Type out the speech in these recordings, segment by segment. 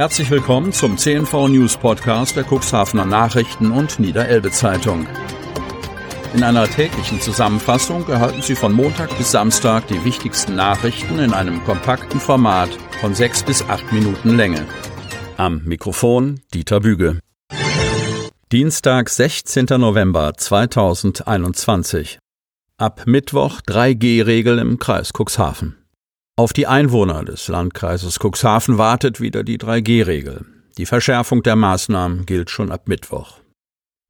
Herzlich willkommen zum CNV News Podcast der Cuxhavener Nachrichten und Niederelbe Zeitung. In einer täglichen Zusammenfassung erhalten Sie von Montag bis Samstag die wichtigsten Nachrichten in einem kompakten Format von sechs bis acht Minuten Länge. Am Mikrofon Dieter Büge. Dienstag, 16. November 2021. Ab Mittwoch 3G-Regel im Kreis Cuxhaven. Auf die Einwohner des Landkreises Cuxhaven wartet wieder die 3G-Regel. Die Verschärfung der Maßnahmen gilt schon ab Mittwoch.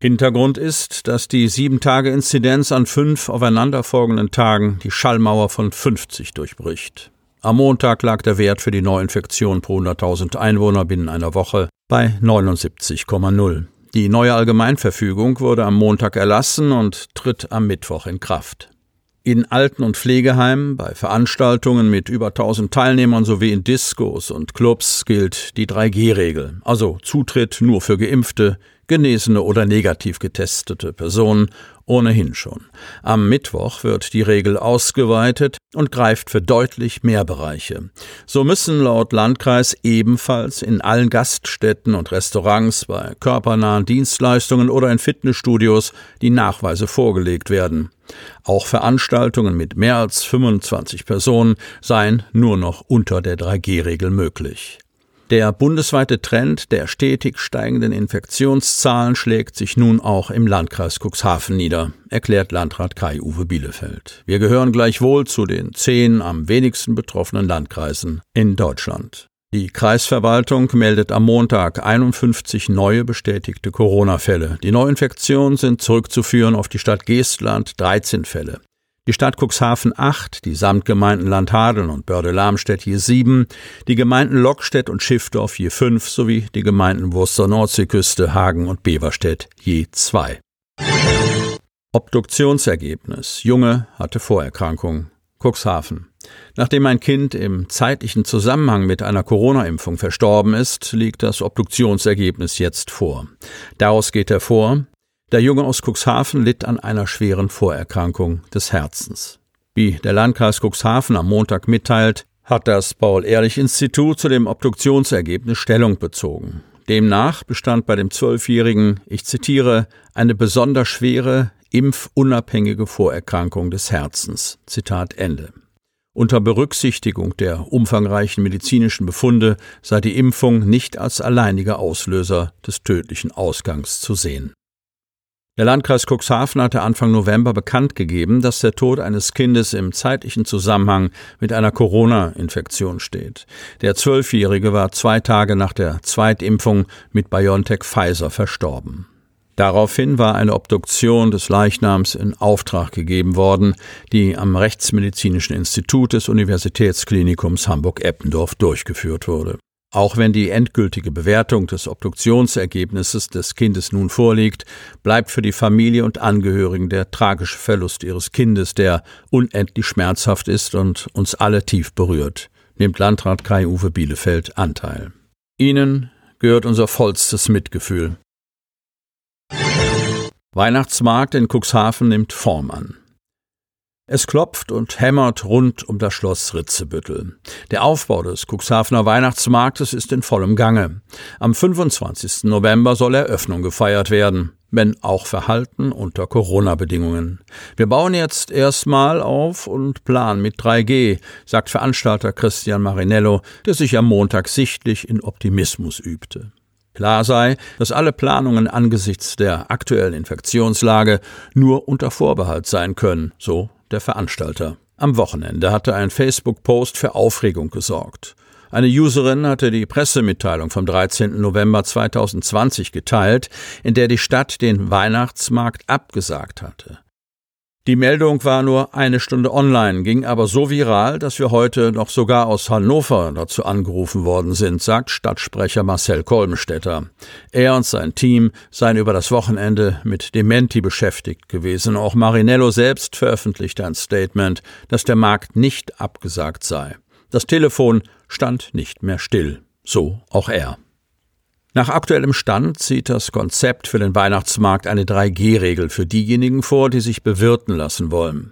Hintergrund ist, dass die Sieben-Tage-Inzidenz an fünf aufeinanderfolgenden Tagen die Schallmauer von 50 durchbricht. Am Montag lag der Wert für die Neuinfektion pro 100.000 Einwohner binnen einer Woche bei 79,0. Die neue Allgemeinverfügung wurde am Montag erlassen und tritt am Mittwoch in Kraft. In Alten- und Pflegeheimen, bei Veranstaltungen mit über 1000 Teilnehmern sowie in Diskos und Clubs gilt die 3G-Regel, also Zutritt nur für Geimpfte, genesene oder negativ getestete Personen ohnehin schon. Am Mittwoch wird die Regel ausgeweitet und greift für deutlich mehr Bereiche. So müssen laut Landkreis ebenfalls in allen Gaststätten und Restaurants, bei körpernahen Dienstleistungen oder in Fitnessstudios die Nachweise vorgelegt werden. Auch Veranstaltungen mit mehr als 25 Personen seien nur noch unter der 3G-Regel möglich. Der bundesweite Trend der stetig steigenden Infektionszahlen schlägt sich nun auch im Landkreis Cuxhaven nieder, erklärt Landrat Kai-Uwe Bielefeld. Wir gehören gleichwohl zu den zehn am wenigsten betroffenen Landkreisen in Deutschland. Die Kreisverwaltung meldet am Montag 51 neue bestätigte Corona-Fälle. Die Neuinfektionen sind zurückzuführen auf die Stadt Geestland 13 Fälle die Stadt Cuxhaven acht, die Samtgemeinden Landhadeln und Börde-Lamstedt je sieben, die Gemeinden Lockstedt und Schiffdorf je fünf sowie die Gemeinden Wurster Nordseeküste, Hagen und Beverstedt je zwei. Obduktionsergebnis. Junge hatte Vorerkrankung. Cuxhaven. Nachdem ein Kind im zeitlichen Zusammenhang mit einer Corona-Impfung verstorben ist, liegt das Obduktionsergebnis jetzt vor. Daraus geht hervor, der Junge aus Cuxhaven litt an einer schweren Vorerkrankung des Herzens. Wie der Landkreis Cuxhaven am Montag mitteilt, hat das Paul-Ehrlich-Institut zu dem Obduktionsergebnis Stellung bezogen. Demnach bestand bei dem Zwölfjährigen, ich zitiere, eine besonders schwere, impfunabhängige Vorerkrankung des Herzens. Zitat Ende. Unter Berücksichtigung der umfangreichen medizinischen Befunde sei die Impfung nicht als alleiniger Auslöser des tödlichen Ausgangs zu sehen. Der Landkreis Cuxhaven hatte Anfang November bekannt gegeben, dass der Tod eines Kindes im zeitlichen Zusammenhang mit einer Corona-Infektion steht. Der Zwölfjährige war zwei Tage nach der Zweitimpfung mit BioNTech Pfizer verstorben. Daraufhin war eine Obduktion des Leichnams in Auftrag gegeben worden, die am Rechtsmedizinischen Institut des Universitätsklinikums Hamburg-Eppendorf durchgeführt wurde. Auch wenn die endgültige Bewertung des Obduktionsergebnisses des Kindes nun vorliegt, bleibt für die Familie und Angehörigen der tragische Verlust ihres Kindes, der unendlich schmerzhaft ist und uns alle tief berührt, nimmt Landrat Kai-Uwe Bielefeld Anteil. Ihnen gehört unser vollstes Mitgefühl. Weihnachtsmarkt in Cuxhaven nimmt Form an. Es klopft und hämmert rund um das Schloss Ritzebüttel. Der Aufbau des Cuxhavener Weihnachtsmarktes ist in vollem Gange. Am 25. November soll Eröffnung gefeiert werden, wenn auch verhalten unter Corona-Bedingungen. Wir bauen jetzt erstmal auf und planen mit 3G, sagt Veranstalter Christian Marinello, der sich am Montag sichtlich in Optimismus übte. Klar sei, dass alle Planungen angesichts der aktuellen Infektionslage nur unter Vorbehalt sein können, so der Veranstalter. Am Wochenende hatte ein Facebook-Post für Aufregung gesorgt. Eine Userin hatte die Pressemitteilung vom 13. November 2020 geteilt, in der die Stadt den Weihnachtsmarkt abgesagt hatte. Die Meldung war nur eine Stunde online, ging aber so viral, dass wir heute noch sogar aus Hannover dazu angerufen worden sind, sagt Stadtsprecher Marcel Kolbenstädter. Er und sein Team seien über das Wochenende mit Dementi beschäftigt gewesen. Auch Marinello selbst veröffentlichte ein Statement, dass der Markt nicht abgesagt sei. Das Telefon stand nicht mehr still. So auch er. Nach aktuellem Stand sieht das Konzept für den Weihnachtsmarkt eine 3G-Regel für diejenigen vor, die sich bewirten lassen wollen.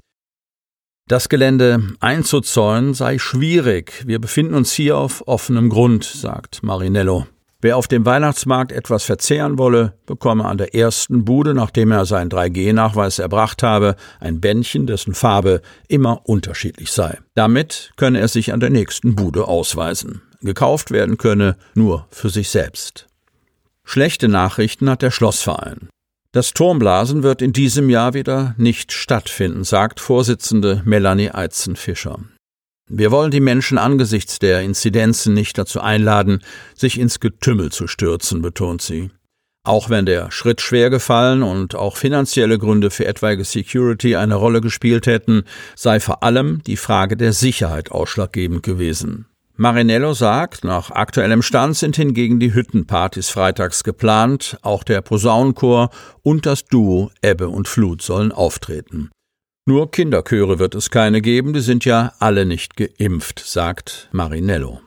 Das Gelände einzuzäunen sei schwierig. Wir befinden uns hier auf offenem Grund, sagt Marinello. Wer auf dem Weihnachtsmarkt etwas verzehren wolle, bekomme an der ersten Bude, nachdem er seinen 3G-Nachweis erbracht habe, ein Bändchen, dessen Farbe immer unterschiedlich sei. Damit könne er sich an der nächsten Bude ausweisen. Gekauft werden könne nur für sich selbst. Schlechte Nachrichten hat der Schlossverein. Das Turmblasen wird in diesem Jahr wieder nicht stattfinden, sagt Vorsitzende Melanie Eizenfischer. Wir wollen die Menschen angesichts der Inzidenzen nicht dazu einladen, sich ins Getümmel zu stürzen, betont sie. Auch wenn der Schritt schwer gefallen und auch finanzielle Gründe für etwaige Security eine Rolle gespielt hätten, sei vor allem die Frage der Sicherheit ausschlaggebend gewesen. Marinello sagt, nach aktuellem Stand sind hingegen die Hüttenpartys freitags geplant, auch der Posaunenchor und das Duo Ebbe und Flut sollen auftreten. Nur Kinderchöre wird es keine geben, die sind ja alle nicht geimpft, sagt Marinello.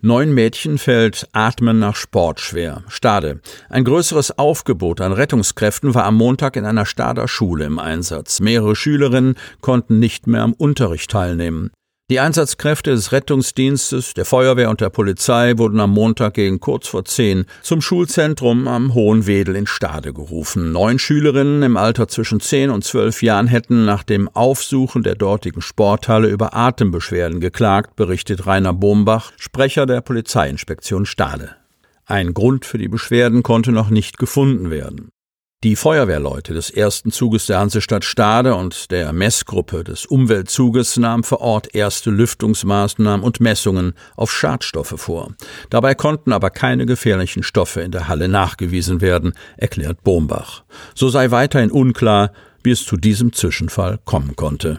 Neun Mädchen fällt Atmen nach Sport schwer. Stade. Ein größeres Aufgebot an Rettungskräften war am Montag in einer Stader Schule im Einsatz. Mehrere Schülerinnen konnten nicht mehr am Unterricht teilnehmen. Die Einsatzkräfte des Rettungsdienstes, der Feuerwehr und der Polizei wurden am Montag gegen kurz vor zehn zum Schulzentrum am Hohen Wedel in Stade gerufen. Neun Schülerinnen im Alter zwischen zehn und zwölf Jahren hätten nach dem Aufsuchen der dortigen Sporthalle über Atembeschwerden geklagt, berichtet Rainer Bombach, Sprecher der Polizeiinspektion Stade. Ein Grund für die Beschwerden konnte noch nicht gefunden werden. Die Feuerwehrleute des ersten Zuges der Hansestadt Stade und der Messgruppe des Umweltzuges nahmen vor Ort erste Lüftungsmaßnahmen und Messungen auf Schadstoffe vor. Dabei konnten aber keine gefährlichen Stoffe in der Halle nachgewiesen werden, erklärt Bombach. So sei weiterhin unklar, wie es zu diesem Zwischenfall kommen konnte.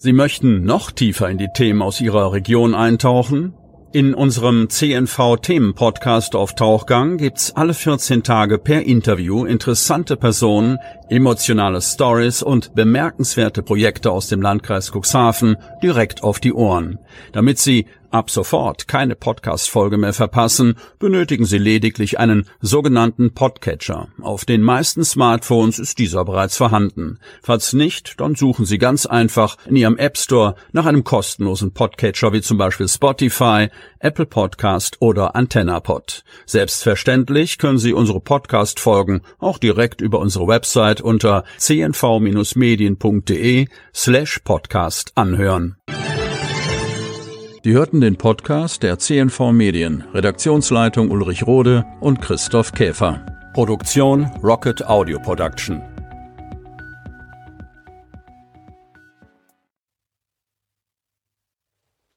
Sie möchten noch tiefer in die Themen aus Ihrer Region eintauchen? In unserem CNV-Themen-Podcast auf Tauchgang gibt's alle 14 Tage per Interview interessante Personen, emotionale Stories und bemerkenswerte Projekte aus dem Landkreis Cuxhaven direkt auf die Ohren. Damit Sie ab sofort keine Podcast-Folge mehr verpassen, benötigen Sie lediglich einen sogenannten Podcatcher. Auf den meisten Smartphones ist dieser bereits vorhanden. Falls nicht, dann suchen Sie ganz einfach in Ihrem App Store nach einem kostenlosen Podcatcher wie zum Beispiel Spotify, Apple Podcast oder AntennaPod. Selbstverständlich können Sie unsere Podcast-Folgen auch direkt über unsere Website unter cnv-medien.de slash podcast anhören. Die hörten den Podcast der CNV Medien, Redaktionsleitung Ulrich Rode und Christoph Käfer. Produktion Rocket Audio Production.